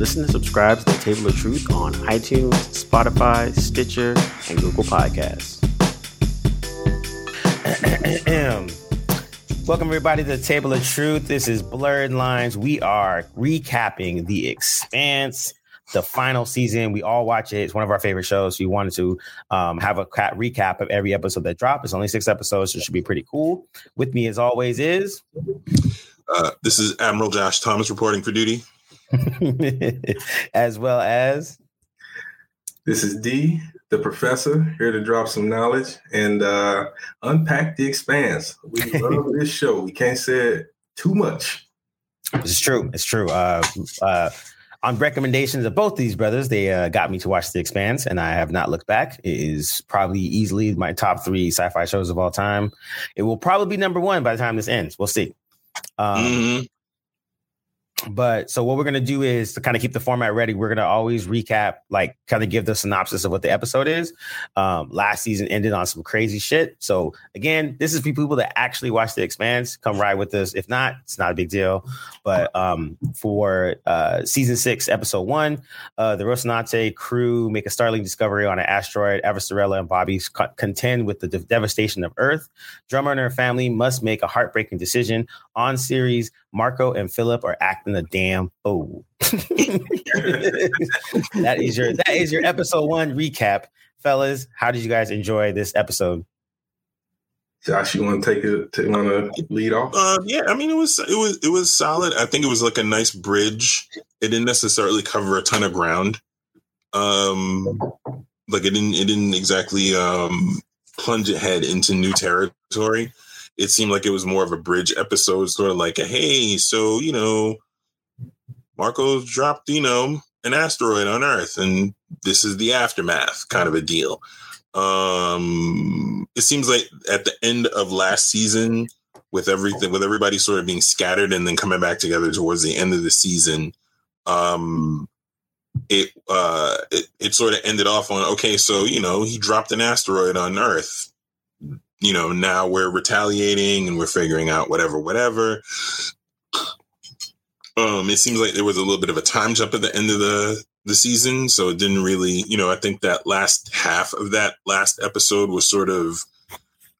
Listen and subscribe to the Table of Truth on iTunes, Spotify, Stitcher, and Google Podcasts. Welcome, everybody, to the Table of Truth. This is Blurred Lines. We are recapping The Expanse, the final season. We all watch it. It's one of our favorite shows. We wanted to um, have a recap of every episode that dropped. It's only six episodes, so it should be pretty cool. With me, as always, is. Uh, this is Admiral Josh Thomas reporting for duty. as well as. This is D, the professor, here to drop some knowledge and uh, unpack the expanse. We love this show. We can't say it too much. It's true. It's true. Uh, uh, on recommendations of both these brothers, they uh, got me to watch The Expanse, and I have not looked back. It is probably easily my top three sci-fi shows of all time. It will probably be number one by the time this ends. We'll see. Um, mm-hmm. But so what we're gonna do is to kind of keep the format ready. We're gonna always recap, like kind of give the synopsis of what the episode is. Um, last season ended on some crazy shit. So again, this is for people that actually watch The Expanse. Come ride with us. If not, it's not a big deal. But um, for uh, season six, episode one, uh, the Rocinante crew make a startling discovery on an asteroid. Avasarala and Bobby contend with the de- devastation of Earth. Drummer and her family must make a heartbreaking decision on Ceres. Marco and Philip are acting a damn fool. that is your that is your episode one recap, fellas. How did you guys enjoy this episode? Josh, you want to take it? To, want to lead off? Uh, yeah, I mean, it was it was it was solid. I think it was like a nice bridge. It didn't necessarily cover a ton of ground. Um, like it didn't it didn't exactly um plunge ahead into new territory it seemed like it was more of a bridge episode, sort of like a hey, so you know, Marco dropped, you know, an asteroid on Earth, and this is the aftermath, kind of a deal. Um, it seems like at the end of last season, with everything, with everybody sort of being scattered and then coming back together towards the end of the season, um, it uh, it, it sort of ended off on okay, so you know, he dropped an asteroid on Earth you know, now we're retaliating and we're figuring out whatever, whatever. Um, it seems like there was a little bit of a time jump at the end of the the season, so it didn't really, you know, I think that last half of that last episode was sort of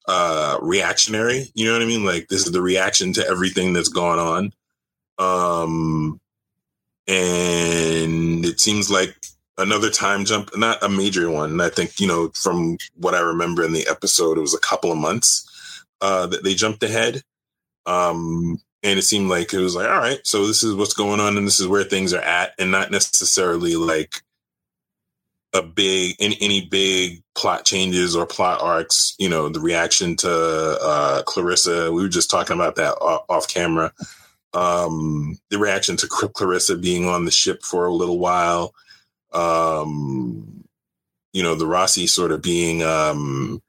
uh reactionary. You know what I mean? Like this is the reaction to everything that's gone on. Um and it seems like another time jump, not a major one. I think, you know, from what I remember in the episode, it was a couple of months uh, that they jumped ahead. Um, and it seemed like it was like, all right, so this is what's going on and this is where things are at, and not necessarily like a big any, any big plot changes or plot arcs. You know, the reaction to uh, Clarissa. We were just talking about that off camera. Um, the reaction to Clarissa being on the ship for a little while um, you know, the Roci sort of being um,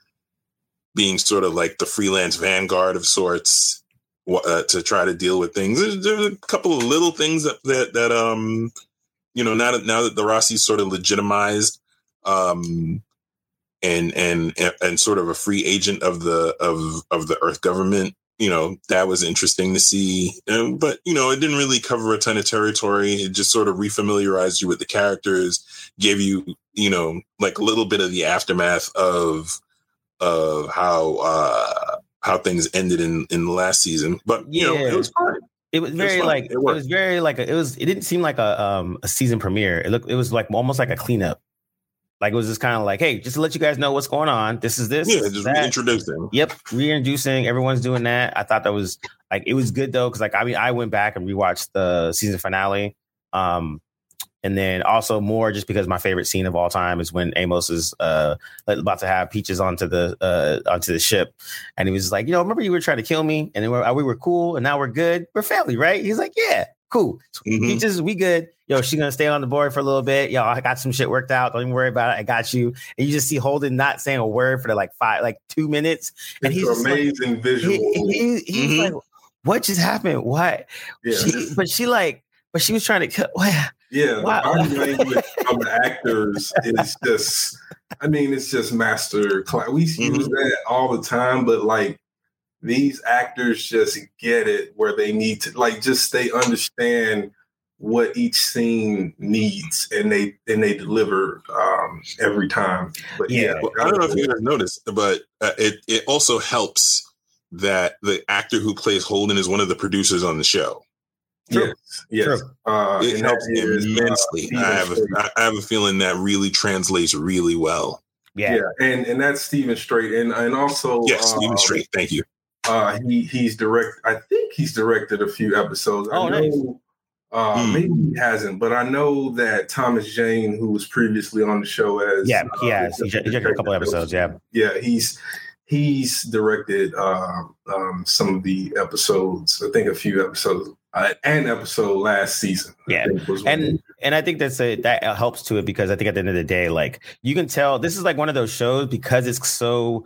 being sort of like the freelance vanguard of sorts uh, to try to deal with things. There's, there's, a couple of little things that that, that um, you know, now that now that the Roci's sort of legitimized um, and and and sort of a free agent of the of of the Earth government you know that was interesting to see. And, but you know it didn't really cover a ton of territory. It just sort of refamiliarized you with the characters gave you you know like a little bit of the aftermath of of how uh how things ended in in the last season. But you yeah. know it was fine it was very it was like it, it, was very like a, it was it didn't seem like a um a season premiere. It looked it was like almost like a cleanup like it was just kind of like, hey, just to let you guys know what's going on. This is this. Yeah, just reintroducing. Yep, reintroducing. Everyone's doing that. I thought that was like it was good though, because like I mean, I went back and rewatched the season finale. Um, and then also more just because my favorite scene of all time is when Amos is uh about to have Peaches onto the uh onto the ship, and he was like, you know, remember you were trying to kill me, and then we're, we were cool, and now we're good, we're family, right? He's like, yeah, cool. Mm-hmm. Peaches, we good. Yo, she's gonna stay on the board for a little bit. Yo, I got some shit worked out. Don't even worry about it. I got you. And you just see Holden not saying a word for the like five, like two minutes. And it's he's amazing like, visual. He, he, he's mm-hmm. like, what just happened? What? Yeah. She, but she like, but she was trying to kill. What? Yeah, wow. body language of actors is just. I mean, it's just master class. We mm-hmm. use that all the time, but like these actors just get it where they need to like just they understand what each scene needs, and they and they deliver um, every time. But yeah, Yeah. Well, I don't know if you guys noticed, but uh, it it also helps that the actor who plays Holden is one of the producers on the show. yes, yes. True. Uh, It helps that is, uh, immensely. Steven I have a, I I have a feeling that really translates really well. Yeah. yeah. and and that's Steven Strait, and and also Yes, Steven um, Strait. Thank you. Uh, he he's direct. I think he's directed a few episodes. I Oh, know, nice. Uh, Hmm. Maybe he hasn't, but I know that Thomas Jane, who was previously on the show as Yeah, he uh, has. He did he did a couple episodes. Yeah. yeah, he's he's directed uh, um, some of the episodes. I think a few episodes, uh, an episode last season. Yeah. think was when- and and I think that's a that helps to it because I think at the end of the day, like you can tell this is like one of those shows because it's so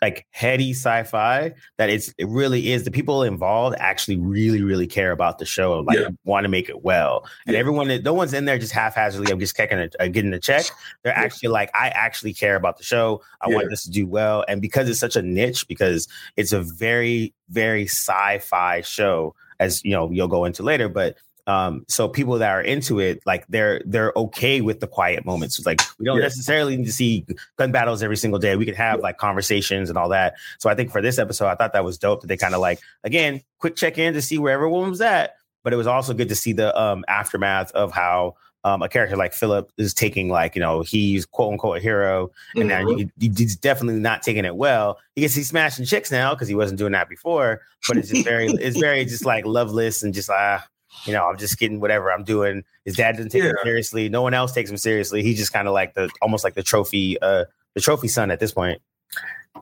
like heady sci-fi that it's it really is the people involved actually really really care about the show like Yeah. want to make it well and Yeah. everyone no one's in there just haphazardly i'm just checking a, uh, getting a check they're Yeah. actually like i actually care about the show i want this to do well and because it's such a niche because it's a very very sci-fi show as you know you'll go into later but um so people that are into it like they're they're okay with the quiet moments it's like we don't Yeah. necessarily need to see gun battles every single day we could have like conversations and all that so i think for this episode i thought that was dope that they kind of like again quick check in to see where everyone was at but it was also good to see the um aftermath of how um, a character like Philip is taking like you know he's quote unquote a hero and now Mhm. he, he's definitely not taking it well. He gets he's smashing chicks now because he wasn't doing that before. But it's just very it's very just like loveless and just ah, you know, I'm just getting whatever I'm doing. His dad doesn't take him seriously. No one else takes him seriously. He's just kind of like the almost like the trophy uh the trophy son at this point.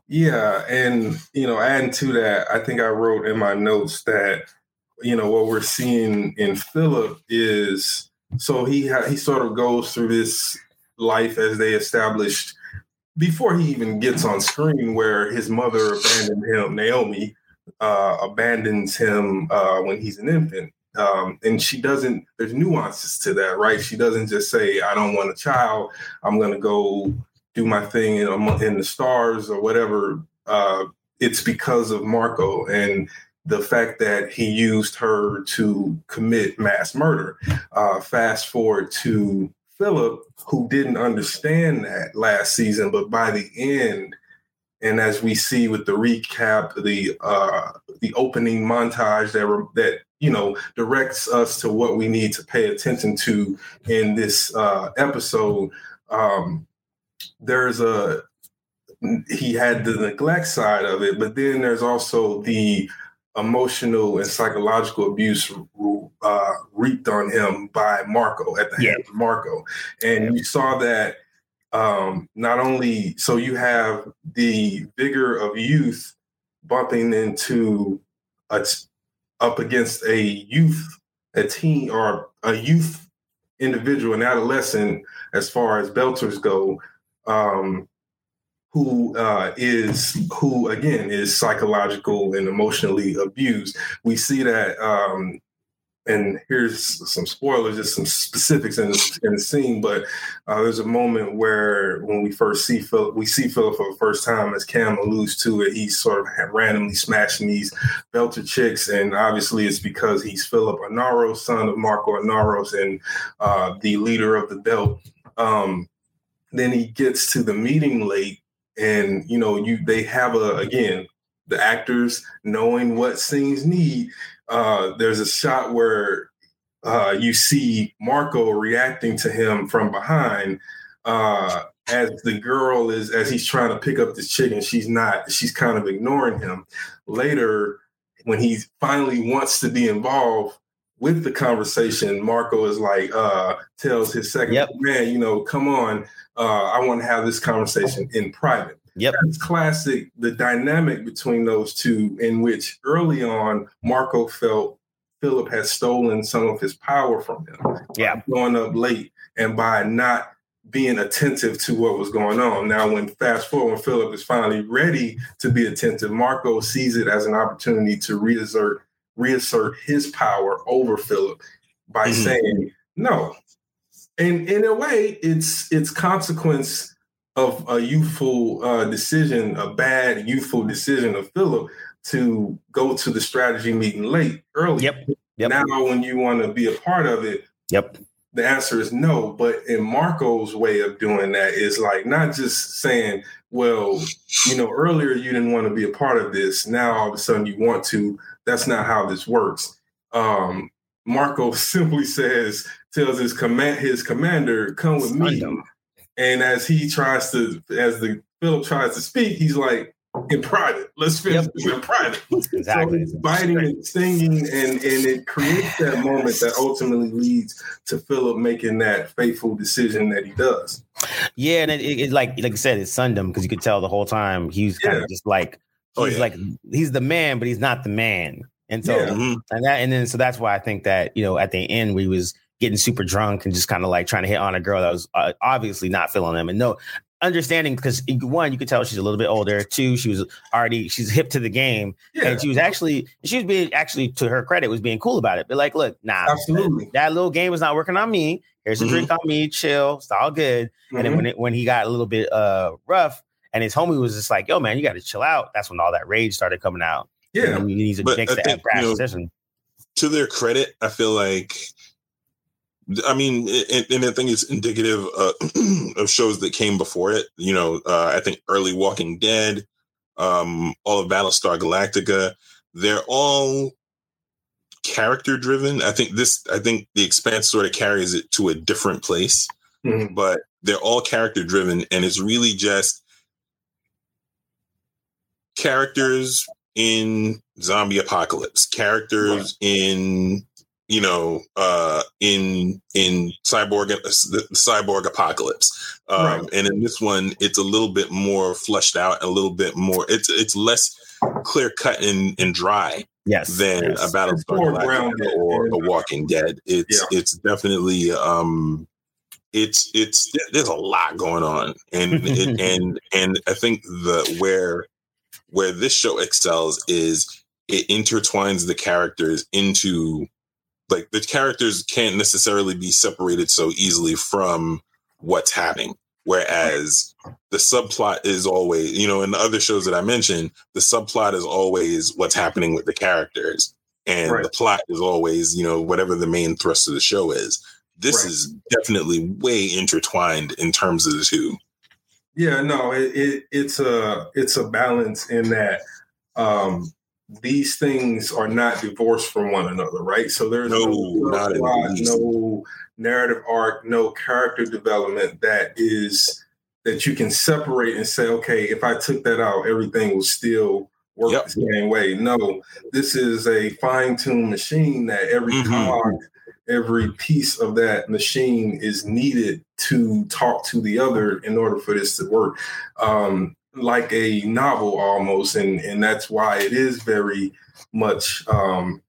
Yeah, and you know, adding to that, I think I wrote in my notes that you know what we're seeing in Philip is so he ha- he sort of goes through this life as they established before he even gets on screen, where his mother abandoned him, Naomi uh, abandons him uh, when he's an infant. Um, and she doesn't, there's nuances to that, right? She doesn't just say, I don't want a child. I'm going to go do my thing in, in the stars or whatever. Uh, it's because of Marco and the fact that he used her to commit mass murder. Uh, fast forward to Philip, who didn't understand that last season, but by the end, and as we see with the recap, the uh, the opening montage that were, that you know directs us to what we need to pay attention to in this uh, episode. Um, there's a he had the neglect side of it, but then there's also the emotional and psychological abuse uh, reaped on him by Marco at the Yeah. hands of Marco, and you saw that um, not only so you have the vigor of youth bumping into a up against a youth, a teen or a youth individual, an adolescent, as far as belters go, um, who uh, is who again is psychological and emotionally abused. We see that, um, and here's some spoilers, just some specifics in the, in the scene. But uh, there's a moment where when we first see Philip, we see Philip for the first time, as Cam alludes to it. He's sort of randomly smashing these belter chicks, and obviously it's because he's Philip Inaros, son of Marco Inaros, and uh, the leader of the belt. Um, then he gets to the meeting late and you know you they have a again the actors knowing what scenes need uh there's a shot where uh you see marco reacting to him from behind uh as the girl is as he's trying to pick up this chick and she's not she's kind of ignoring him later when he finally wants to be involved with the conversation marco is like uh tells his second Yep. man you know come on uh, I want to have this conversation in private. Yep. It's classic, the dynamic between those two, in which early on, Marco felt Philip had stolen some of his power from him. Yeah. Going up late and by not being attentive to what was going on. Now, when fast forward, when Philip is finally ready to be attentive, Marco sees it as an opportunity to reassert, reassert his power over Philip by Mhm. saying, no, and in a way it's it's consequence of a youthful uh, decision a bad youthful decision of philip to go to the strategy meeting late early Yep. Yep. Now, when you want to be a part of it, Yep. the answer is no. But in Marco's way of doing that is like not just saying, well, you know, earlier you didn't want to be a part of this. Now all of a sudden you want to. That's not how this works. Um, Marco simply says, tells his command his commander, come with me. And as he tries to, as the Philip tries to speak, he's like, in private. Let's finish Yep. this in private. Exactly. So biting and stinging, and, and it creates that moment that ultimately leads to Philip making that faithful decision that he does. Yeah, and it, it, like like I said, it it's him because you could tell the whole time he's kind Yeah. of just like oh, he's Oh, yeah. like he's the man, but he's not the man. And so Yeah. And that and then so that's why I think that you know at the end we was getting super drunk and just kind of like trying to hit on a girl that was uh, obviously not feeling him and no understanding because one you could tell she's a little bit older. Two she was already she's hip to the game. Yeah, and she was actually she was being actually to her credit was being cool about it. But like look nah absolutely. that little game is not working on me. Here's a Mhm. drink on me. Chill. It's all good. And then Mhm. when it when he got a little bit uh rough and his homie was just like yo man you got to chill out. That's when all that rage started coming out. Yeah, and he needs to But fix I that think, you know, to their credit, I feel like, I mean, and, and I think it's indicative uh, of shows that came before it. You know, uh, I think early Walking Dead, um, all of Battlestar Galactica, they're all character driven. I think this, I think The Expanse sort of carries it to a different place, Mhm. but they're all character driven, and it's really just characters in zombie apocalypse, characters in you know uh in in cyborg the cyborg apocalypse um Right. and in this one it's a little bit more fleshed out a little bit more it's it's less clear cut and, and dry yes than yes. a Battlestar more Galactica or a Walking Dead. It's it's definitely um it's it's there's a lot going on and it, and and I think the where where this show excels is it intertwines the characters into like the characters can't necessarily be separated so easily from what's happening whereas the subplot is always you know in the other shows that i mentioned the subplot is always what's happening with the characters and Right. the plot is always you know whatever the main thrust of the show is this Right. is definitely way intertwined in terms of the two Yeah, no, it, it it's a it's a balance in that um these things are not divorced from one another, right? So there's No, no, not in the plot, no narrative arc, no character development that is that you can separate and say, okay, if I took that out, everything will still work Yep. the same way. No, this is a fine-tuned machine that every Mhm. cog, every piece of that machine is needed to talk to the other in order for this to work. Um, like a novel almost, and and that's why it is very much um,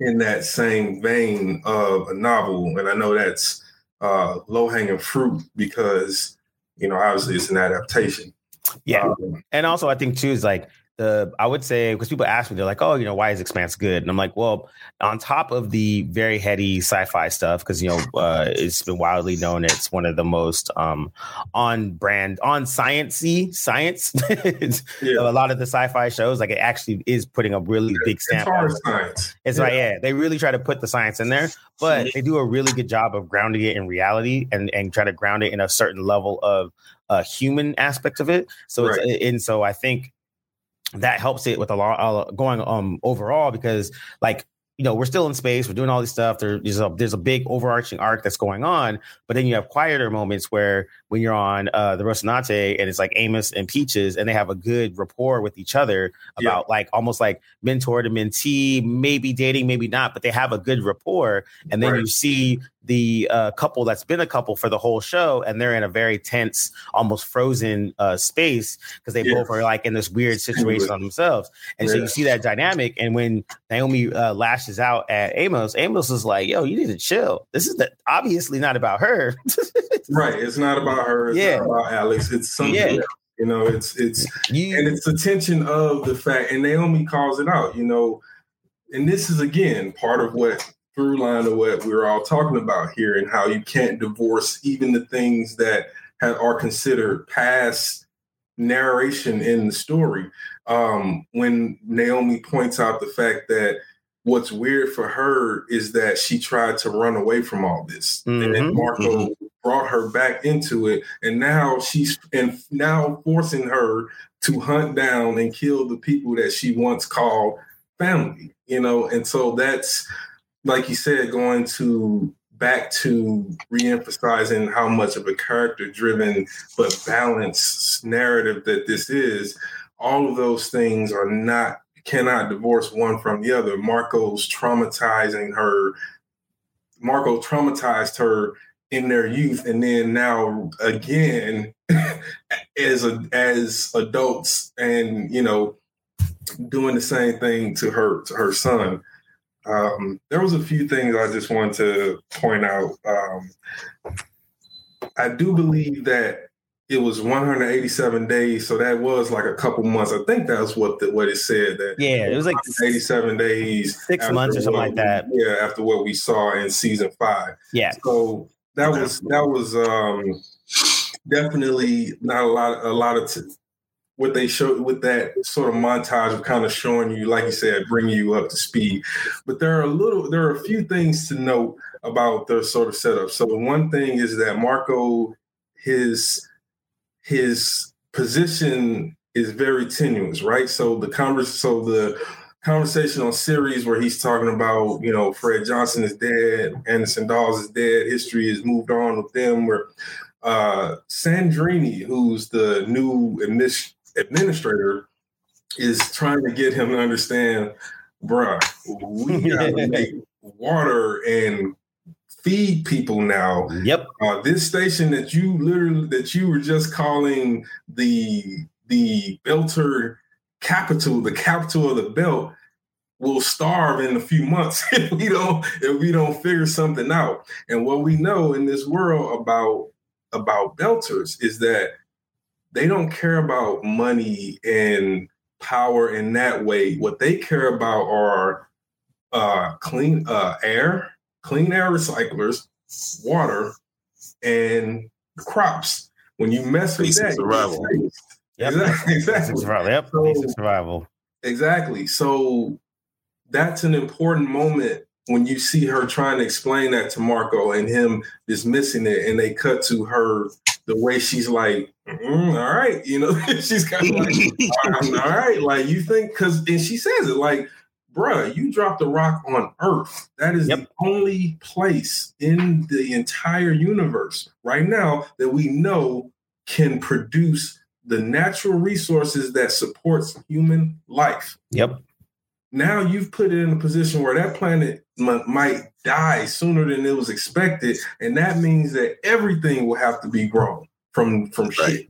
in that same vein of a novel. And I know that's uh, low hanging fruit because you know obviously it's an adaptation. yeah Um, and also I think too is like the I would say because people ask me they're like oh you know why is Expanse good and I'm like well on top of the very heady sci-fi stuff because you know uh, it's been wildly known it's one of the most um, on brand on sciencey science It's- yeah, a lot of the sci-fi shows like it actually is putting a really big it's stamp on hard it. science. It's right, yeah. They really try to put the science in there, but they do a really good job of grounding it in reality and and try to ground it in a certain level of uh, human aspect of it. So it's and so I think that helps it with a lot uh, going um overall because like you know we're still in space we're doing all this stuff there- there's a there's a big overarching arc that's going on but then you have quieter moments where when you're on uh the Rocinante and it's like Amos and Peaches and they have a good rapport with each other Yeah. about like almost like mentor to mentee maybe dating maybe not but they have a good rapport and then Right. you see the uh, couple that's been a couple for the whole show and they're in a very tense almost frozen uh, space because they Yeah. both are like in this weird situation on themselves and so you see that dynamic and when naomi uh, lashes out at amos amos is like yo you need to chill this is the, obviously not about her Right. It's not about her. It's Yeah. not about Alex. It's something. Yeah. You know, it's it's you and it's the tension of the fact, and Naomi calls it out. You know, and this is again part of what through line of what we're all talking about here, and how you can't divorce even the things that have, are considered past narration in the story. Um, when Naomi points out the fact that what's weird for her is that she tried to run away from all this, Mhm. and Marco Mhm. brought her back into it, and now she's and now forcing her to hunt down and kill the people that she once called family. You know, and so that's like you said, going to back to reemphasizing how much of a character driven but balanced narrative that this is all of those things are not cannot divorce one from the other. Marco's traumatizing her marco traumatized her in their youth and then now again as a, as adults and you know doing the same thing to her to her son um, there was a few things I just wanted to point out. Um, I do believe that it was 187 days, so that was like a couple months. I think that's what the, what it said. That Yeah, it was like 87 days, six months or something like that. we- Yeah, after what we saw in season five. Yeah. So that was that was um, definitely not a lot a lot of t- what they showed with that sort of montage of kind of showing you, like you said, bringing you up to speed. But there are a little there are a few things to note about the sort of setup. So one thing is that Marco his his position is very tenuous, right? So the converse so the conversation on Ceres where he's talking about, you know, Fred Johnson is dead, Anderson Dawes is dead, history has moved on with them. Where uh, Sanjrani, who's the new admis- administrator, is trying to get him to understand, bruh, we gotta make water and feed people now. Yep. Uh, this station that you literally that you were just calling the the Belter capital, the capital of the belt, will starve in a few months if we don't if we don't figure something out. And what we know in this world about about Belters is that they don't care about money and power in that way. What they care about are uh, clean uh, air, clean air recyclers, water, and crops. When you mess with Basic that, survival. Yep. Exactly. survival. Yep. So- Basic survival. Exactly. So that's an important moment when you see her trying to explain that to Marco and him dismissing it, and they cut to her the way she's like, "Mm, "All right," you know, she's kind of like, "All right," like you think because, and she says it like, "Bruh, you dropped a rock on Earth. That is Yep. the only place in the entire universe right now that we know can produce." The natural resources that supports human life Yep. now you've put it in a position where that planet m- might die sooner than it was expected and that means that everything will have to be grown from from shit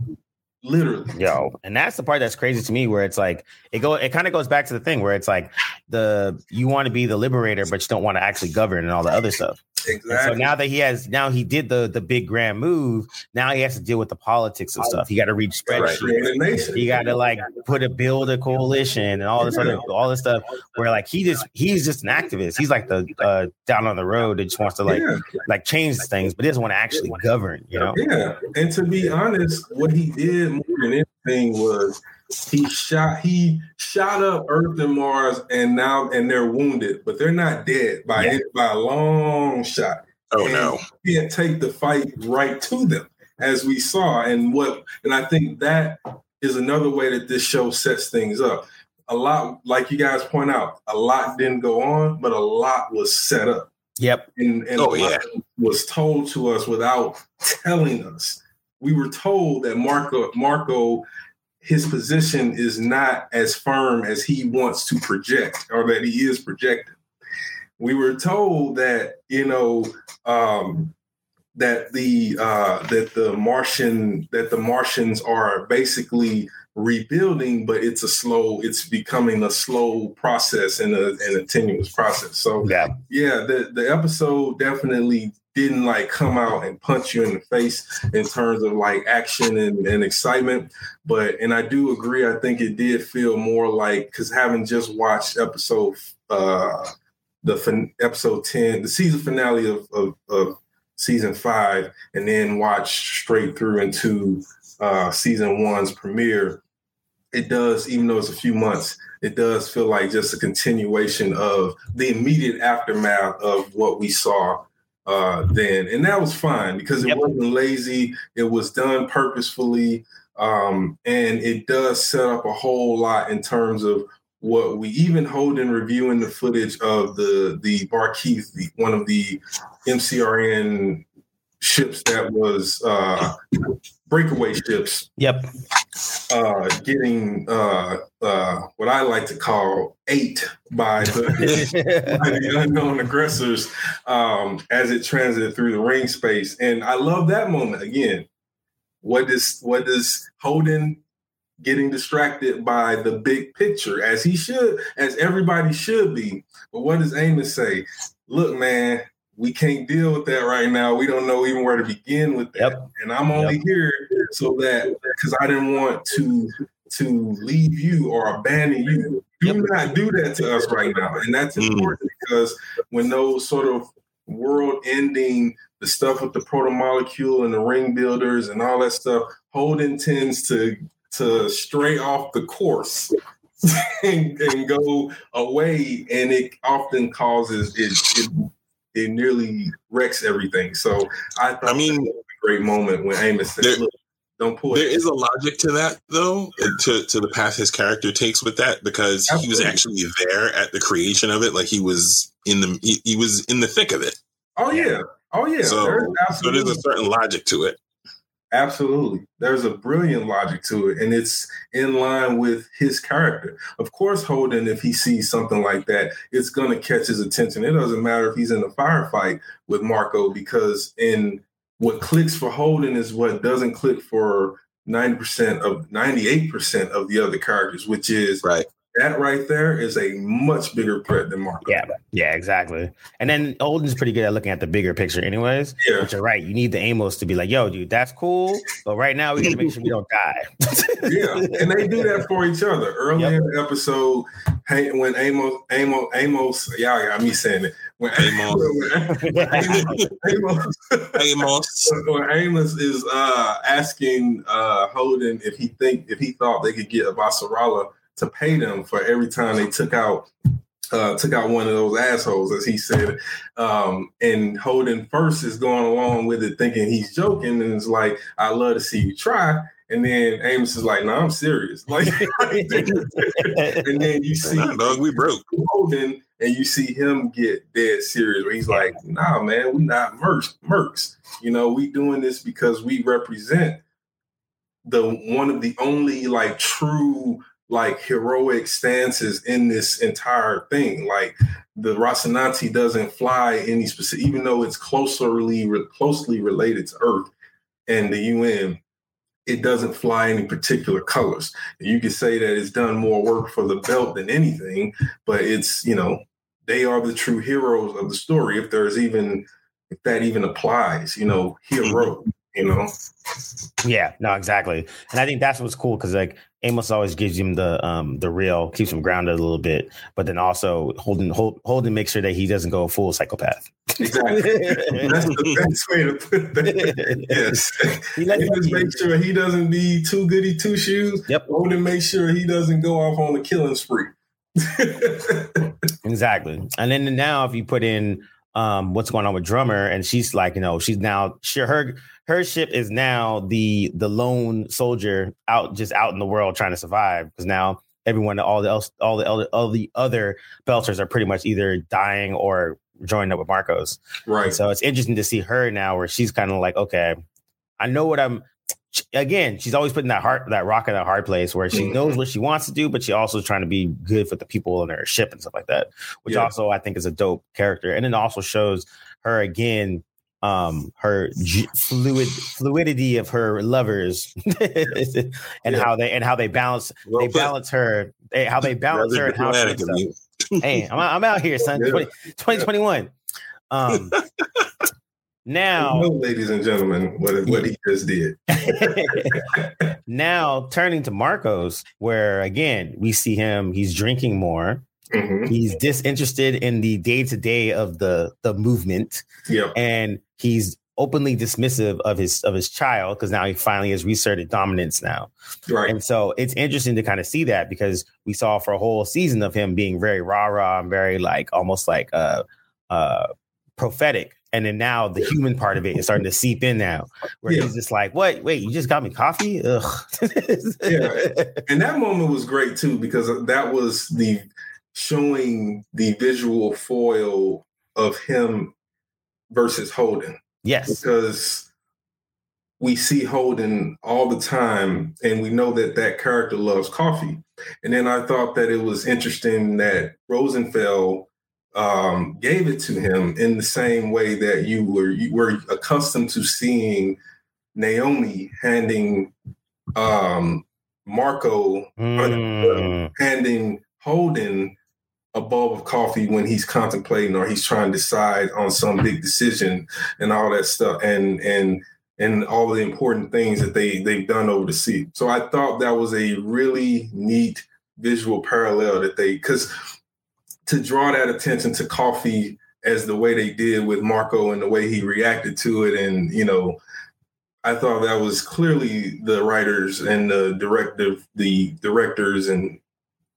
literally Yo, and that's the part that's crazy to me, where it's like it go, it kind of goes back to the thing where it's like the you want to be the liberator, but you don't want to actually govern and all the other stuff. And so now that he has, now he did the the big grand move. Now he has to deal with the politics of stuff. He got to read spreadsheets. Nation. He got to like put a build a coalition and all this other all this stuff. Where like he just he's just an activist. He's like the uh, down on the road that just wants to like yeah, like change things, but he doesn't want to actually govern. You know? yeah and to be honest what he did more than anything was he shot he shot up earth and mars and now and they're wounded but they're not dead by Yeah. by a long shot Oh no. can't take the fight right to them, as we saw. And what and I think that is another way that this show sets things up. A lot, like you guys point out, a lot didn't go on, but a lot was set up. Yep. And, and Oh, yeah. was told to us without telling us. We were told that Marco Marco his position is not as firm as he wants to project or that he is projecting. We were told that, you know, um, that the uh, that the Martian that the Martians are basically rebuilding, but it's a slow. It's becoming a slow process and a, and a tenuous process. So Yeah. yeah, the the episode definitely didn't like come out and punch you in the face in terms of like action and, and excitement. But and I do agree. I think it did feel more like because having just watched episode uh the fin- episode ten, the season finale of, of of season five, and then watch straight through into uh season one's premiere. it does, even though it's a few months, it does feel like just a continuation of the immediate aftermath of what we saw uh, then, and that was fine because it yep. wasn't lazy. It was done purposefully, um, and it does set up a whole lot in terms of what we even hold in reviewing the footage of the the Barkeith, the, one of the MCRN ships that was uh, breakaway ships. Yep. Uh, getting uh, uh, what I like to call eight by the, by the unknown aggressors um, as it transited through the ring space, and I love that moment again. What does what does Holden getting distracted by the big picture as he should, as everybody should be? But what does Amos say? Look, man, we can't deal with that right now. We don't know even where to begin with that. Yep. And I'm only yep. here so that because I didn't want to to leave you or abandon you. Do yep. not do that to us right now. And that's mm. important because when those sort of world ending, the stuff with the proto molecule and the ring builders and all that stuff, Holden tends to to stray off the course and, and, go away, and it often causes it, it it nearly wrecks everything. So I thought I mean, a great moment when Amos said, there, "Look, don't pull." There is a logic to that, though, to to the path his character takes with that, because Absolutely. he was actually there at the creation of it. Like he was in the he, he was in the thick of it. Oh yeah, oh yeah. So, so there's a certain logic to it. Absolutely. There's a brilliant logic to it, and it's in line with his character. Of course, Holden, if he sees something like that, it's going to catch his attention. It doesn't matter if he's in a firefight with Marco, because in what clicks for Holden is what doesn't click for 90% of 98% of the other characters, which is right that right there is a much bigger threat than Marco. Yeah, yeah, exactly. And then Holden's pretty good at looking at the bigger picture, anyways. Yeah, but you're right. You need the Amos to be like, "Yo, dude, that's cool, but right now we need to make sure we don't die." yeah, and they do that for each other. Early yep. in the episode, when Amos, Amos, Amos, y'all got me saying it. When Amos, when Amos, Amos, Amos, when Amos is uh, asking uh, Holden if he think if he thought they could get a Avasarala to pay them for every time they took out uh, took out one of those assholes, as he said. Um, and Holden first is going along with it, thinking he's joking, and it's like, "I love to see you try." And then Amos is like, "No, I'm serious." Like, and then you see, nah, dog, we broke Holden, and you see him get dead serious, where he's like, "Nah, man, we not mercs. Mercs. You know, we doing this because we represent." the one of the only like true like heroic stances in this entire thing. Like the Rocinante doesn't fly any specific, even though it's closely closely related to Earth and the UN. It doesn't fly any particular colors. You could say that it's done more work for the belt than anything, but it's you know they are the true heroes of the story. If there's even if that even applies, you know, hero you know? Yeah, no, exactly. And I think that's what's cool because like Amos always gives him the um the real, keeps him grounded a little bit, but then also Holden hold, Holden make sure that he doesn't go full psychopath. Exactly. that's the best way to put that. yes. He, he just make sure he doesn't be too goody two shoes. Yep. Holden make sure he doesn't go off on a killing spree. exactly. And then now if you put in um what's going on with drummer and she's like, you know, she's now sure her her ship is now the the lone soldier out just out in the world trying to survive because now everyone all the else all the all the other belters are pretty much either dying or joining up with Marcos. Right. So it's interesting to see her now where she's kind of like, okay, I know what I'm again, she's always putting that heart that rock in that hard place where she mm-hmm. knows what she wants to do, but she also is trying to be good for the people in her ship and stuff like that. Which yeah. also I think is a dope character. And it also shows her again um her g- fluid fluidity of her lovers and yeah. how they and how they balance well, they balance her they, how they balance her and how she hey I'm, I'm out here son yeah. 20, 2021 um now ladies and gentlemen what, what he just did now turning to marcos where again we see him he's drinking more Mm-hmm. He's disinterested in the day to day of the the movement. Yeah. And he's openly dismissive of his of his child because now he finally has reasserted dominance now. Right. And so it's interesting to kind of see that because we saw for a whole season of him being very rah rah and very like almost like uh uh prophetic. And then now the human part of it is starting to seep in now, where Yeah. he's just like, "What? Wait, you just got me coffee? Ugh." Yeah. and that moment was great too because that was the showing the visual foil of him versus Holden yes, because we see Holden all the time and we know that that character loves coffee. And then I thought that it was interesting that Rosenfeld um, gave it to him in the same way that you were you were accustomed to seeing Naomi handing um, Marco Mm. handing Holden a bulb of coffee when he's contemplating or he's trying to decide on some big decision and all that stuff and and and all the important things that they they've done over the sea. So I thought that was a really neat visual parallel that they because to draw that attention to coffee as the way they did with Marco and the way he reacted to it and you know I thought that was clearly the writers and the directive, the directors, and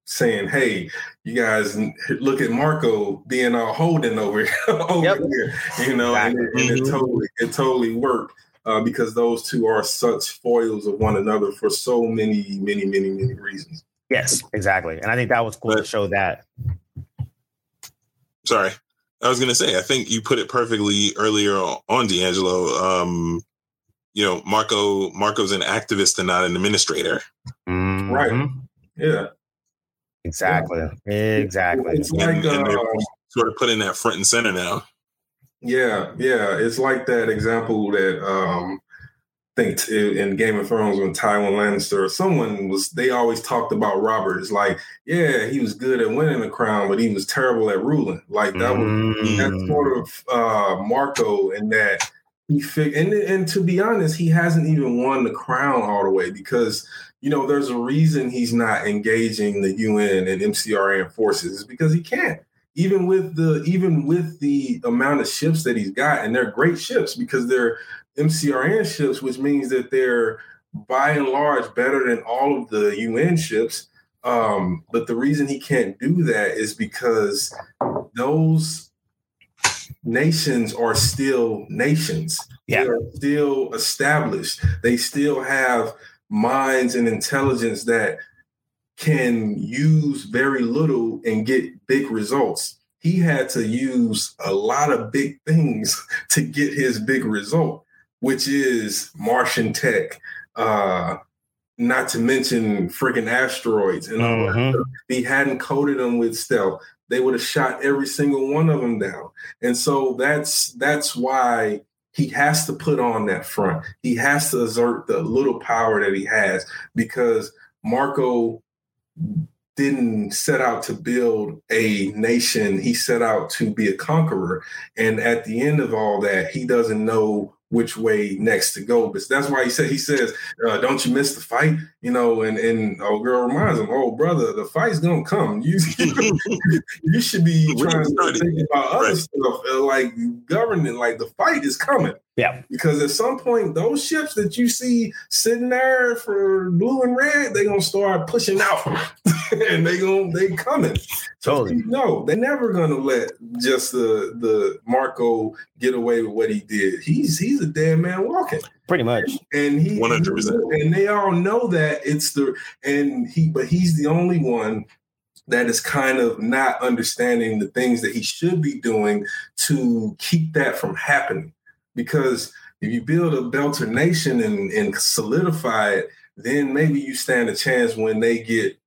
saying, "Hey, you guys, look at Marco being all Holden over over Yep. here," you know, and, it, and it totally it totally worked uh, because those two are such foils of one another for so many, many, many, many reasons. yes, exactly. And I think that was cool to show that. Sorry. I was going to say, I think you put it perfectly earlier on, D'Angelo. Um, you know, Marco Marco's an activist and not an administrator. Right. Mhm. Yeah, Exactly. Exactly. It's like And- and uh, Sort of putting that front and center now. Yeah, yeah, it's like that example that um I think in Game of Thrones when Tywin Lannister or someone was they always talked about Robert. It's like, yeah, he was good at winning the crown, but he was terrible at ruling. Like that was that's Mm. sort of uh Marco in that he fig- and and to be honest, he hasn't even won the crown all the way because you know there's a reason he's not engaging the UN and MCRN forces is because he can't. Even with the even with the amount of ships that he's got, and they're great ships because they're MCRN ships, which means that they're by and large better than all of the UN ships. Um, but the reason he can't do that is because those nations are still nations. Yeah. They are still established. They still have minds and intelligence that can use very little and get big results. He had to use a lot of big things to get his big result, which is Martian tech, uh, not to mention freaking asteroids and all that Mhm. stuff. He hadn't coated them with stealth. They would have shot every single one of them down. And so that's that's why he has to put on that front. He has to exert the little power that he has because Marco didn't set out to build a nation. He set out to be a conqueror. And at the end of all that, he doesn't know which way next to go. But that's why he said he says, uh, "Don't you miss the fight?" You know, and and old girl reminds him, "Oh brother, the fight's gonna come. You you should be trying to started. think about other Right. stuff, uh, like governing. Like the fight is coming." Yeah. Because at some point, those ships that you see sitting there for blue and red, they're gonna start pushing out, and they gonna they coming. So Totally. no, they're never gonna let just the the Marco get away with what he did. He's he's a dead man walking, Pretty much. and he 100%. and they all know that it's the and he but he's the only one that is kind of not understanding the things that he should be doing to keep that from happening. Because if you build a Belter nation and, and solidify it, then maybe you stand a chance when they get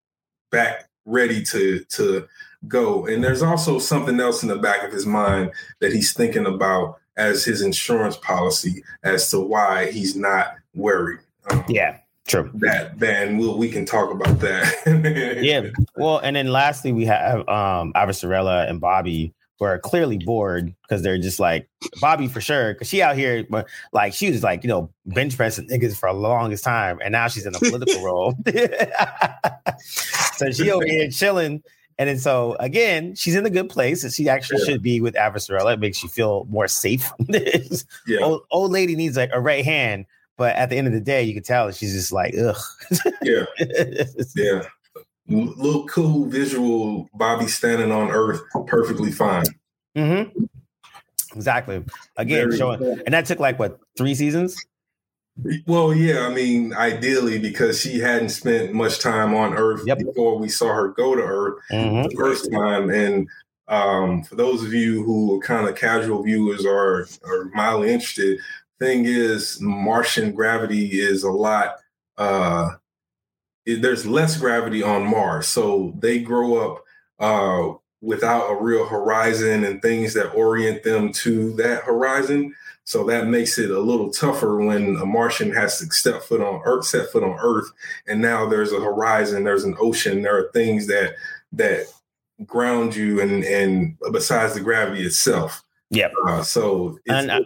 back ready to to go. And there's also something else in the back of his mind that he's thinking about as his insurance policy as to why he's not worried. Um, Yeah. True. That then we'll, we can talk about that. Yeah. Well, and then lastly, we have um Avasarala and Bobby who are clearly bored because they're just like Bobby for sure because she out here, but like she was like you know bench pressing niggas for the longest time, and now she's in a political role. so she over here chilling, And then so again, she's in a good place, she actually Yeah. should be with Avasarala. It makes you feel more safe. Yeah. old, old lady needs like a right hand, but at the end of the day, you can tell she's just like, ugh. Yeah. Yeah. L- little cool visual Bobby standing on Earth perfectly fine. Mm-hmm. Exactly. Again, Very- showing, and that took like what three seasons? Well, yeah, I mean, ideally, because she hadn't spent much time on Earth Yep. before we saw her go to Earth Mhm. the first time. And um, for those of you who are kind of casual viewers or are mildly interested, thing is, Martian gravity is a lot. Uh, it- there's less gravity on Mars, so they grow up uh, without a real horizon and things that orient them to that horizon. So that makes it a little tougher when a Martian has to step foot on Earth, set foot on Earth, and now there's a horizon, there's an ocean, there are things that that ground you, and and besides the gravity itself. Yeah. Uh, so it's, And I,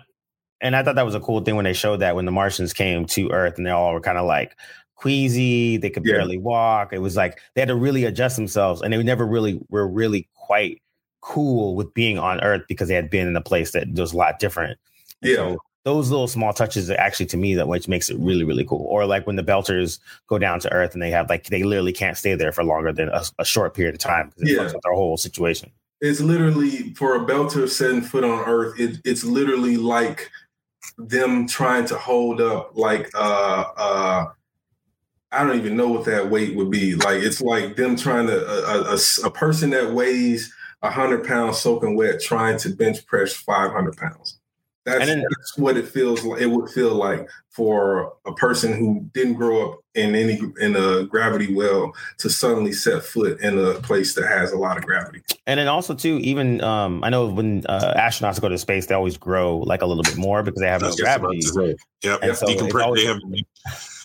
and I thought that was a cool thing when they showed that when the Martians came to Earth and they all were kind of like queasy, they could Yeah. barely walk. It was like they had to really adjust themselves, and they never really were really quite cool with being on Earth because they had been in a place that was a lot different. Yeah. So those little small touches are actually to me that which makes it really really cool. Or like when the Belters go down to Earth and they have like they literally can't stay there for longer than a, a short period of time because it Yeah. fucks with their whole situation. it's literally for a belter setting foot on earth it, it's literally like them trying to hold up like uh uh I don't even know what that weight would be. Like it's like them trying to a, a- a- a person that weighs hundred pounds soaking wet trying to bench press five hundred pounds. That's, And then- that's what it feels like. It would feel like for a person who didn't grow up in any in a gravity well to suddenly set foot in a place that has a lot of gravity. And then also too, even um, I know when uh, astronauts go to space, they always grow like a little bit more because they have no That's just about gravity. say. Yep. And so it's always- they have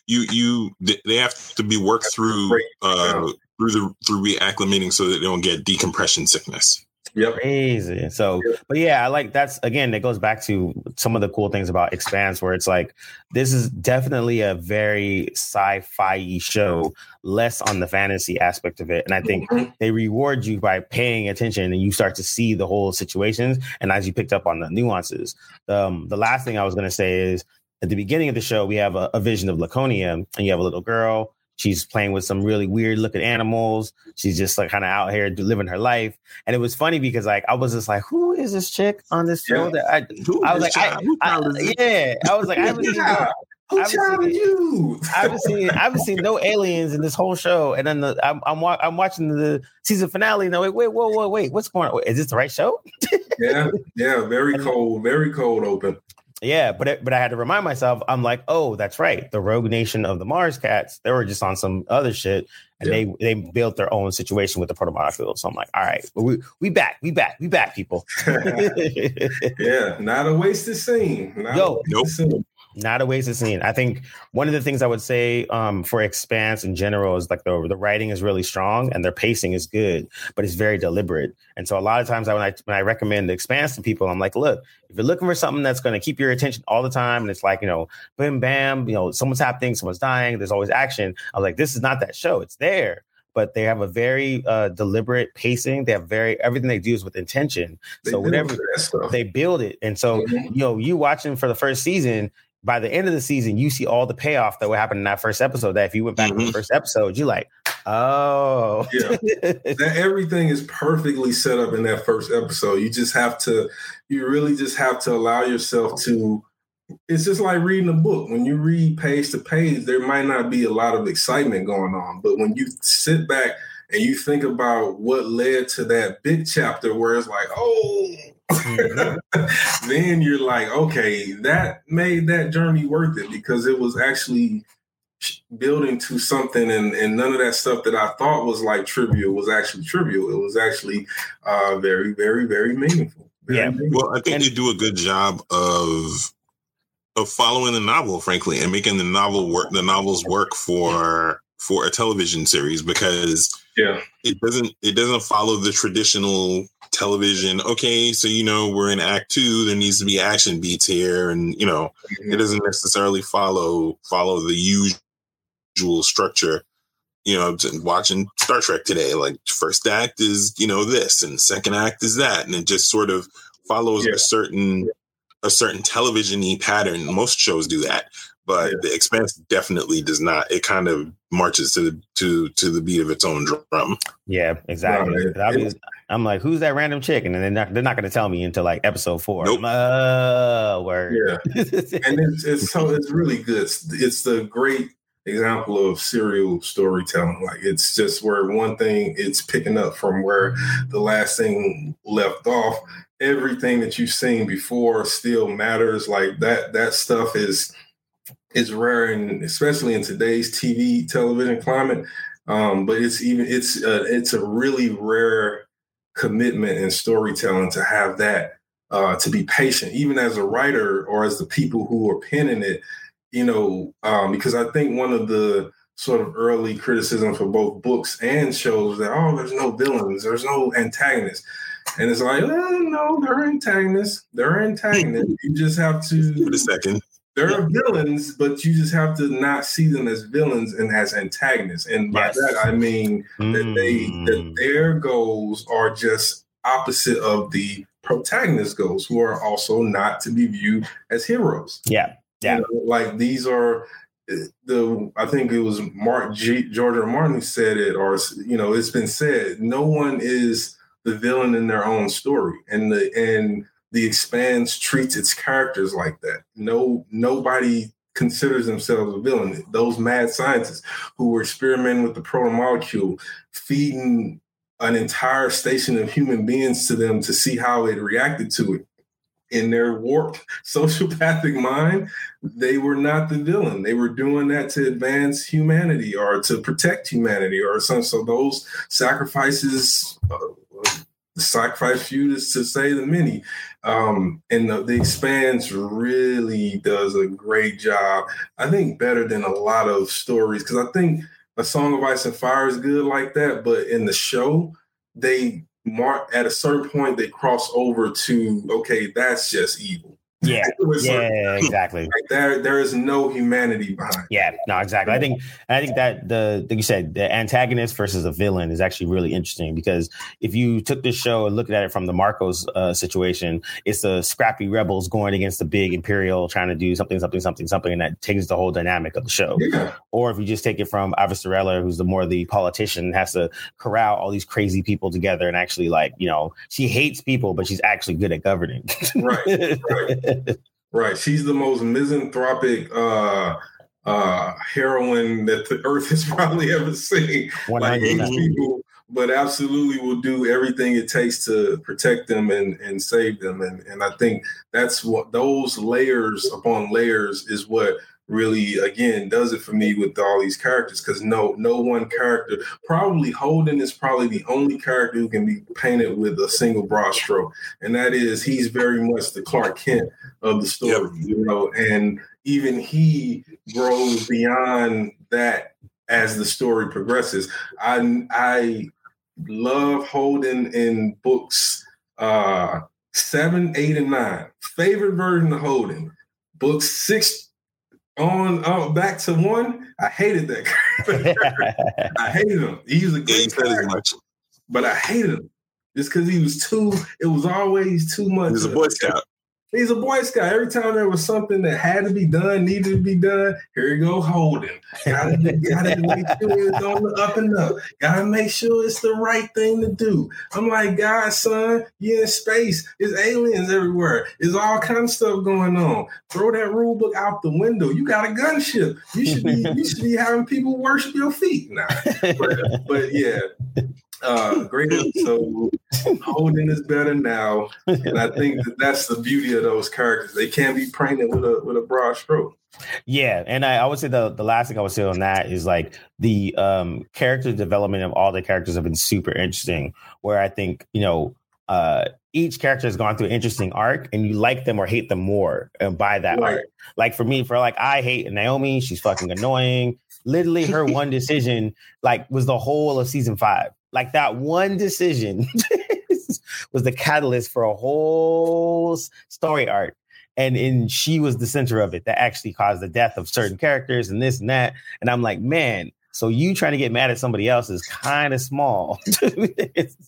you you they have to be worked through uh through the through reacclimating so that they don't get decompression sickness. Yep. Crazy. So, but yeah, I like that's again, it goes back to some of the cool things about Expanse, where it's like this is definitely a very sci-fi show, less on the fantasy aspect of it. And I think Mhm. they reward you by paying attention and you start to see the whole situations. And as you picked up on the nuances, um, the last thing I was going to say is at the beginning of the show, we have a, a vision of Laconia, and you have a little girl. She's playing with some really weird looking animals. She's just like kind of out here living her life. And it was funny because like I was just like, who is this chick on this show? That I, I was like, I, I, this? yeah, I was like, I haven't Yeah. Who I haven't child seen you? I haven't seen, I haven't seen no aliens in this whole show. And then the, I'm, I'm, wa- I'm watching the season finale. And I'm like, wait, whoa, whoa, wait, what's going on? Is this the right show? yeah, yeah, very cold, very cold open. Yeah, but it, but I had to remind myself. I'm like, oh, that's right. The Rogue Nation of the Mars Cats. They were just on some other shit, and they they built their own situation with the protomolecule. So I'm like, all right, we we back, we back, we back, people. yeah, not a wasted scene. Not Yo, nope. scene. Not a wasted scene. I think one of the things I would say um, for Expanse in general is like the the writing is really strong and their pacing is good, but it's very deliberate. And so a lot of times I, when I when I recommend the Expanse to people, I'm like, look, if you're looking for something that's going to keep your attention all the time, and it's like you know, bam, bam, you know, someone's happening, someone's dying, there's always action. I'm like, this is not that show. It's there. But they have a very uh, deliberate pacing. They have very everything they do is with intention. They so whatever they build it. And so, Mhm. you know, you watching for the first season, by the end of the season, you see all the payoff that would happen in that first episode. That if you went back to the Mhm. first episode, you're like, oh, Yeah. that everything is perfectly set up in that first episode. You just have to, you really just have to allow yourself to. It's just like reading a book. When you read page to page, there might not be a lot of excitement going on, but when you sit back and you think about what led to that big chapter, where it's like, oh. Mhm. then you're like, okay, that made that journey worth it because it was actually building to something and, and none of that stuff that I thought was like trivial was actually trivial. It was actually uh, very, very, very meaningful. Very Yeah. meaningful. Well, I think And- they do a good job of of following the novel, frankly, and making the novel work. The novels work for for a television series because yeah. it doesn't it doesn't follow the traditional television. Okay, so you know we're in Act Two. There needs to be action beats here, and you know it mm-hmm. doesn't necessarily follow follow the usual structure you know, watching Star Trek today, like first act is, you know, this and second act is that. And it just sort of follows yeah. a certain, a certain television pattern. Most shows do that, but yeah. the expanse definitely does not. It kind of marches to the, to, to the beat of its own drum. Yeah, exactly. I mean, I'm like, who's that random chick? And they're not, they're not going to tell me until like episode four. Nope. Uh, word. Yeah. and it's, it's so, it's really good. It's the great example of serial storytelling. Like it's just where one thing it's picking up from where the last thing left off. Everything that you've seen before still matters. Like that that stuff is is rare and especially in today's TV television climate. Um, but it's even it's a, it's a really rare commitment in storytelling to have that uh, to be patient, even as a writer or as the people who are penning it you know, um, because I think one of the sort of early criticism for both books and shows that oh, there's no villains, there's no antagonists, and it's like, oh, no, they're antagonists, they're antagonists. You just have to give it a second. There are villains, but you just have to not see them as villains and as antagonists. And by yes. that I mean mm. that they that hmm. their goals are just opposite of the protagonist goals, who are also not to be viewed as heroes. Yeah. Yeah. You know, like these are the I think it was Mark G, George R. Martin who said it, or you know, it's been said. No one is the villain in their own story, and the and the Expanse treats its characters like that. No, nobody considers themselves a villain. Those mad scientists who were experimenting with the proto molecule, feeding an entire station of human beings to them to see how it reacted to it in their warped sociopathic mind, they were not the villain. They were doing that to advance humanity or to protect humanity or something. So those sacrifices, uh, sacrifice few is to say the many. Um, and the, the Expanse really does a great job. I think better than a lot of stories because I think a Song of Ice and Fire is good like that, but in the show they mark at a certain point they cross over to okay, that's just evil. Yeah, yeah, exactly. Like there, there is no humanity behind. Yeah, no, exactly. I think, I think that the, like you said, the antagonist versus the villain is actually really interesting because if you took this show and looked at it from the Marco's uh, situation, it's the scrappy rebels going against the big Imperial trying to do something, something, something, something, and that changes the whole dynamic of the show. Yeah. Or if you just take it from Avasarala, who's the more the politician, has to corral all these crazy people together and actually like, you know, she hates people, but she's actually good at governing. right. right. right. She's the most misanthropic uh uh heroine that the earth has probably ever seen. Like people, but absolutely will do everything it takes to protect them and, and save them. And and I think that's what those layers upon layers is what really again does it for me with all these characters because no no one character probably holden is probably the only character who can be painted with a single broad stroke and that is he's very much the clark kent of the story yep. you know and even he grows beyond that as the story progresses i i love holden in books uh seven eight and nine favorite version of holden books six on uh, back to one, I hated that guy. I hated him. He was a good yeah, much. but I hated him just because he was too. It was always too much. He was a Boy Scout. He's a Boy Scout. Every time there was something that had to be done, needed to be done, here you go, Holden. Gotta, gotta make sure it's on the up and up. Gotta make sure it's the right thing to do. I'm like, God, son, you in space. There's aliens everywhere. There's all kind of stuff going on. Throw that rule book out the window. You got a gunship. You should be you should be having people worship your feet now. But, but yeah, uh, great episode. Holden is better now, and I think that that's the beauty of those characters. They can't be painted with a with a broad stroke. Yeah, and I, I, would say the the last thing I would say on that is like the um, character development of all the characters have been super interesting. Where I think you know uh, each character has gone through an interesting arc, and you like them or hate them more uh, by that right. arc. Like for me, for like I hate Naomi. She's fucking annoying. Literally, her one decision like was the whole of season five. Like that one decision was the catalyst for a whole story arc. And and she was the center of it that actually caused the death of certain characters and this and that. And I'm like, man, So you trying to get mad at somebody else is kind of small.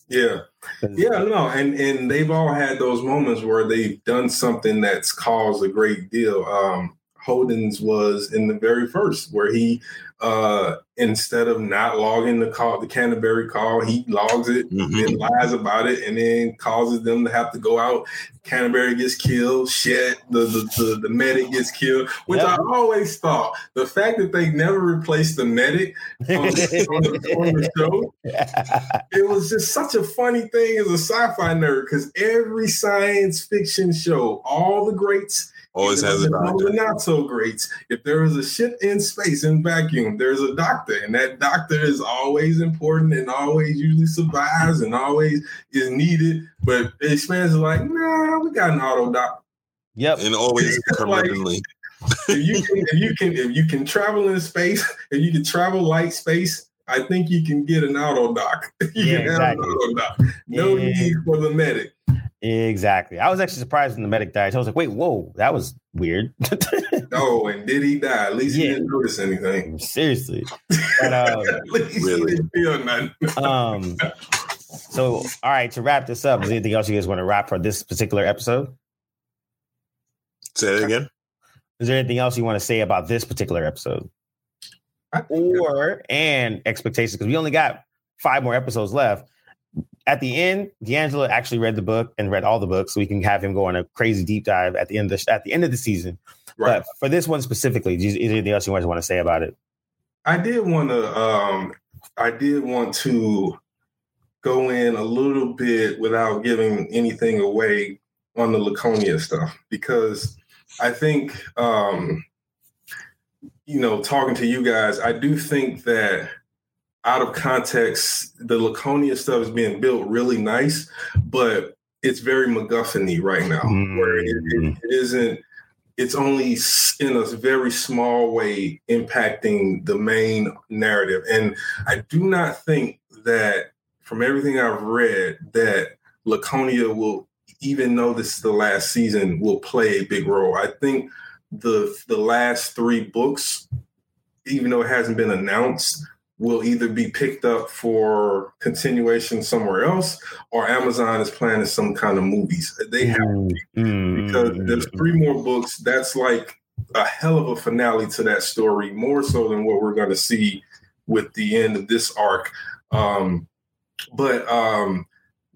yeah, yeah, no, and and they've all had those moments where they've done something that's caused a great deal. Um, Holden's was in the very first, where he uh, instead of not logging the call, the Canterbury call, he logs it mm-hmm. and lies about it, and then causes them to have to go out. Canterbury gets killed. Shit, the the, the, the medic gets killed. Which yep. I always thought the fact that they never replaced the medic on, on, the, on the show, it was just such a funny thing as a sci-fi nerd because every science fiction show, all the greats Always has a doctor. The not so great. If there is a ship in space in vacuum, there's a doctor, and that doctor is always important and always usually survives and always is needed. But Expanse are like, nah, we got an auto doc. Yep, and always permanently. if you can, if you can, if you can travel in space, if you can travel light space, I think you can get an auto doc. you yeah, can exactly. have an auto doc. No yeah. need for the medic. Exactly. I was actually surprised when the medic died. I was like, wait, whoa, that was weird. oh, and did he die? At least yeah. he didn't notice anything. Seriously. But, um, At least really? he didn't feel nothing. um, so, all right, to wrap this up, is there anything else you guys want to wrap for this particular episode? Say it again. Is there anything else you want to say about this particular episode? Or, and expectations, because we only got five more episodes left at the end, D'Angelo actually read the book and read all the books, so we can have him go on a crazy deep dive at the end of the, at the end of the season. Right. But for this one specifically, is there anything else you guys want to say about it? I did want to. Um, I did want to go in a little bit without giving anything away on the Laconia stuff because I think, um, you know, talking to you guys, I do think that out of context, the Laconia stuff is being built really nice, but it's very MacGuffin right now, mm-hmm. where it, it, mm. it isn't. It's only in a very small way impacting the main narrative, and I do not think that, from everything I've read, that Laconia will, even though this is the last season, will play a big role. I think the the last three books, even though it hasn't been announced, will either be picked up for continuation somewhere else or Amazon is planning some kind of movies. They have mm-hmm. because there's three more books. That's like a hell of a finale to that story, more so than what we're going to see with the end of this arc. Um, but um,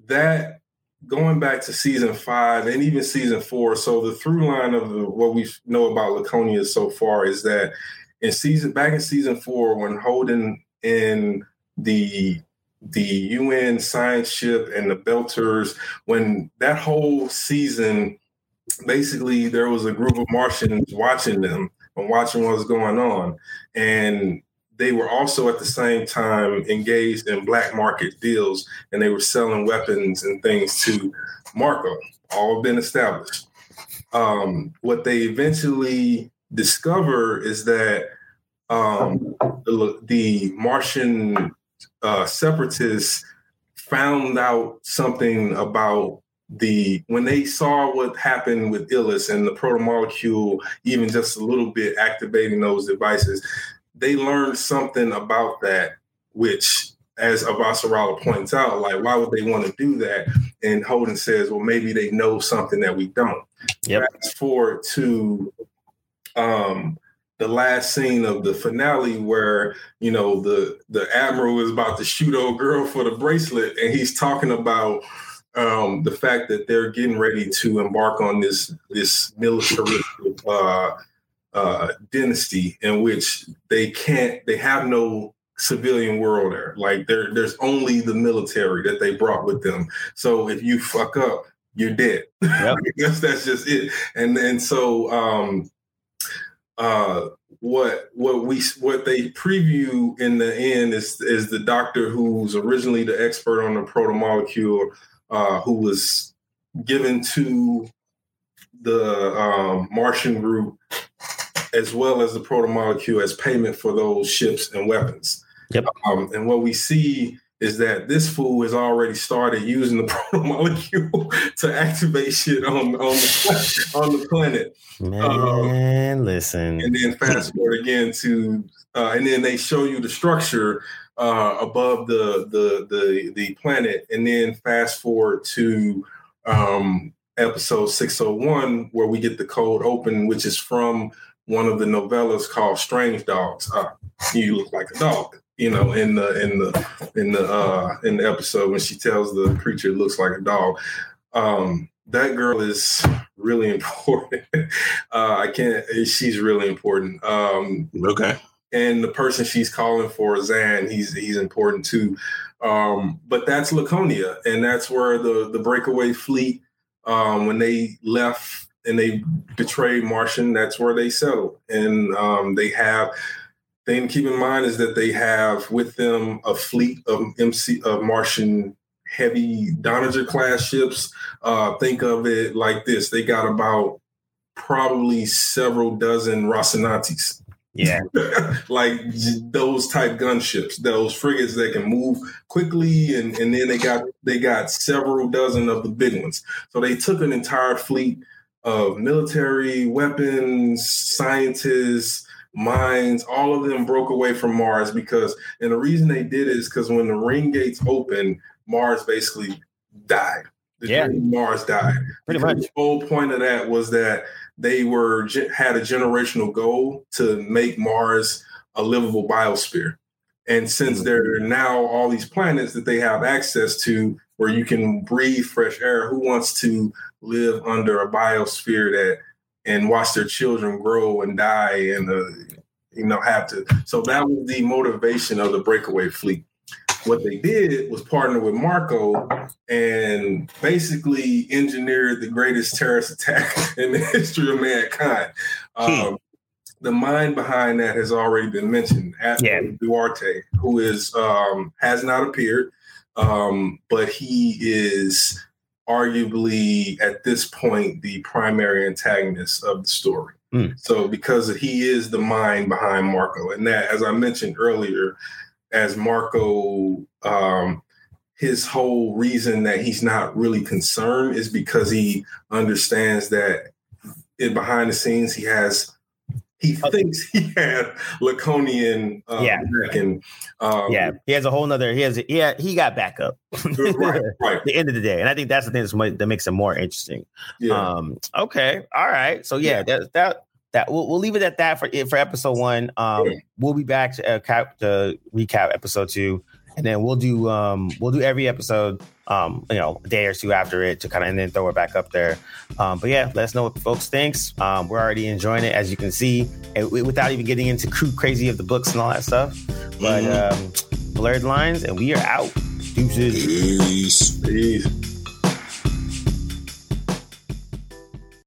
that going back to season five and even season four. So the through line of the, what we know about Laconia so far is that in season back in season four, when Holden in the the UN science ship and the Belters when that whole season basically there was a group of Martians watching them and watching what was going on. And they were also at the same time engaged in black market deals and they were selling weapons and things to Marco all been established. Um, what they eventually discover is that um, the, the, Martian uh, separatists found out something about the when they saw what happened with Ilus and the protomolecule, even just a little bit activating those devices, they learned something about that, which as Avasarala points out, like why would they want to do that? And Holden says, well, maybe they know something that we don't. Yep. Fast forward to um, the last scene of the finale where you know the the admiral is about to shoot old girl for the bracelet and he's talking about um, the fact that they're getting ready to embark on this this military uh, uh, dynasty in which they can't they have no civilian world there. Like there there's only the military that they brought with them. So if you fuck up you're dead. Yep. that's, that's just it. And and so um uh, what what we what they preview in the end is is the doctor who's originally the expert on the protomolecule, uh, who was given to the um, Martian group as well as the protomolecule as payment for those ships and weapons. Yep. Um, and what we see is that this fool has already started using the proto molecule to activate shit on on the, on the planet. Man, um, listen. And then fast forward again to, uh, and then they show you the structure uh, above the, the the the planet, and then fast forward to um, episode six hundred one where we get the code open, which is from one of the novellas called Strange Dogs. Uh, you look like a dog you know, in the in the in the uh in the episode when she tells the creature looks like a dog. Um, that girl is really important. uh, I can't. She's really important. Um, okay. And the person she's calling for, Xan, he's he's important too. Um, but that's Laconia, and that's where the the breakaway fleet, um, when they left and they betrayed Martian, that's where they settled, and um, they have thing to keep in mind is that they have with them a fleet of MC of Martian heavy Donnager class ships. Uh, think of it like this: they got about probably several dozen Rocinantes. Yeah, like those type gunships, those frigates that can move quickly, and and then they got they got several dozen of the big ones. So they took an entire fleet of military weapons, scientists, mines, all of them broke away from Mars because, and the reason they did is because when the ring gates opened, Mars basically died. The yeah. Mars died. Pretty much. The whole point of that was that they were had a generational goal to make Mars a livable biosphere. And since mm-hmm. there are now all these planets that they have access to where you can breathe fresh air, who wants to live under a biosphere that and watch their children grow and die and uh, you know have to. So that was the motivation of the breakaway fleet. What they did was partner with Marco and basically engineered the greatest terrorist attack in the history of mankind. Hmm. Um, the mind behind that has already been mentioned. yeah. Duarte, who is um, has not appeared, um, but he is arguably at this point the primary antagonist of the story. Mm. So because he is the mind behind Marco, and that, as I mentioned earlier, as Marco, um, his whole reason that he's not really concerned is because he understands that in behind the scenes he has he thinks he had Laconian uh, yeah. and um, yeah, he has a whole nother. He has yeah, he got backup. right, right. the end of the day, and I think that's the thing that's, that makes it more interesting. Yeah. Um. Okay. All right. So yeah, yeah. that that that we'll, we'll leave it at that for for episode one. Um. Yeah. We'll be back to, uh, cap, to recap episode two and then we'll do um we'll do every episode um you know a day or two after it to kind of and then throw it back up there um but yeah let us know what folks thinks um we're already enjoying it as you can see and without even getting into crazy of the books and all that stuff but mm-hmm. um blurred lines and we are out Deuces. Peace. Peace.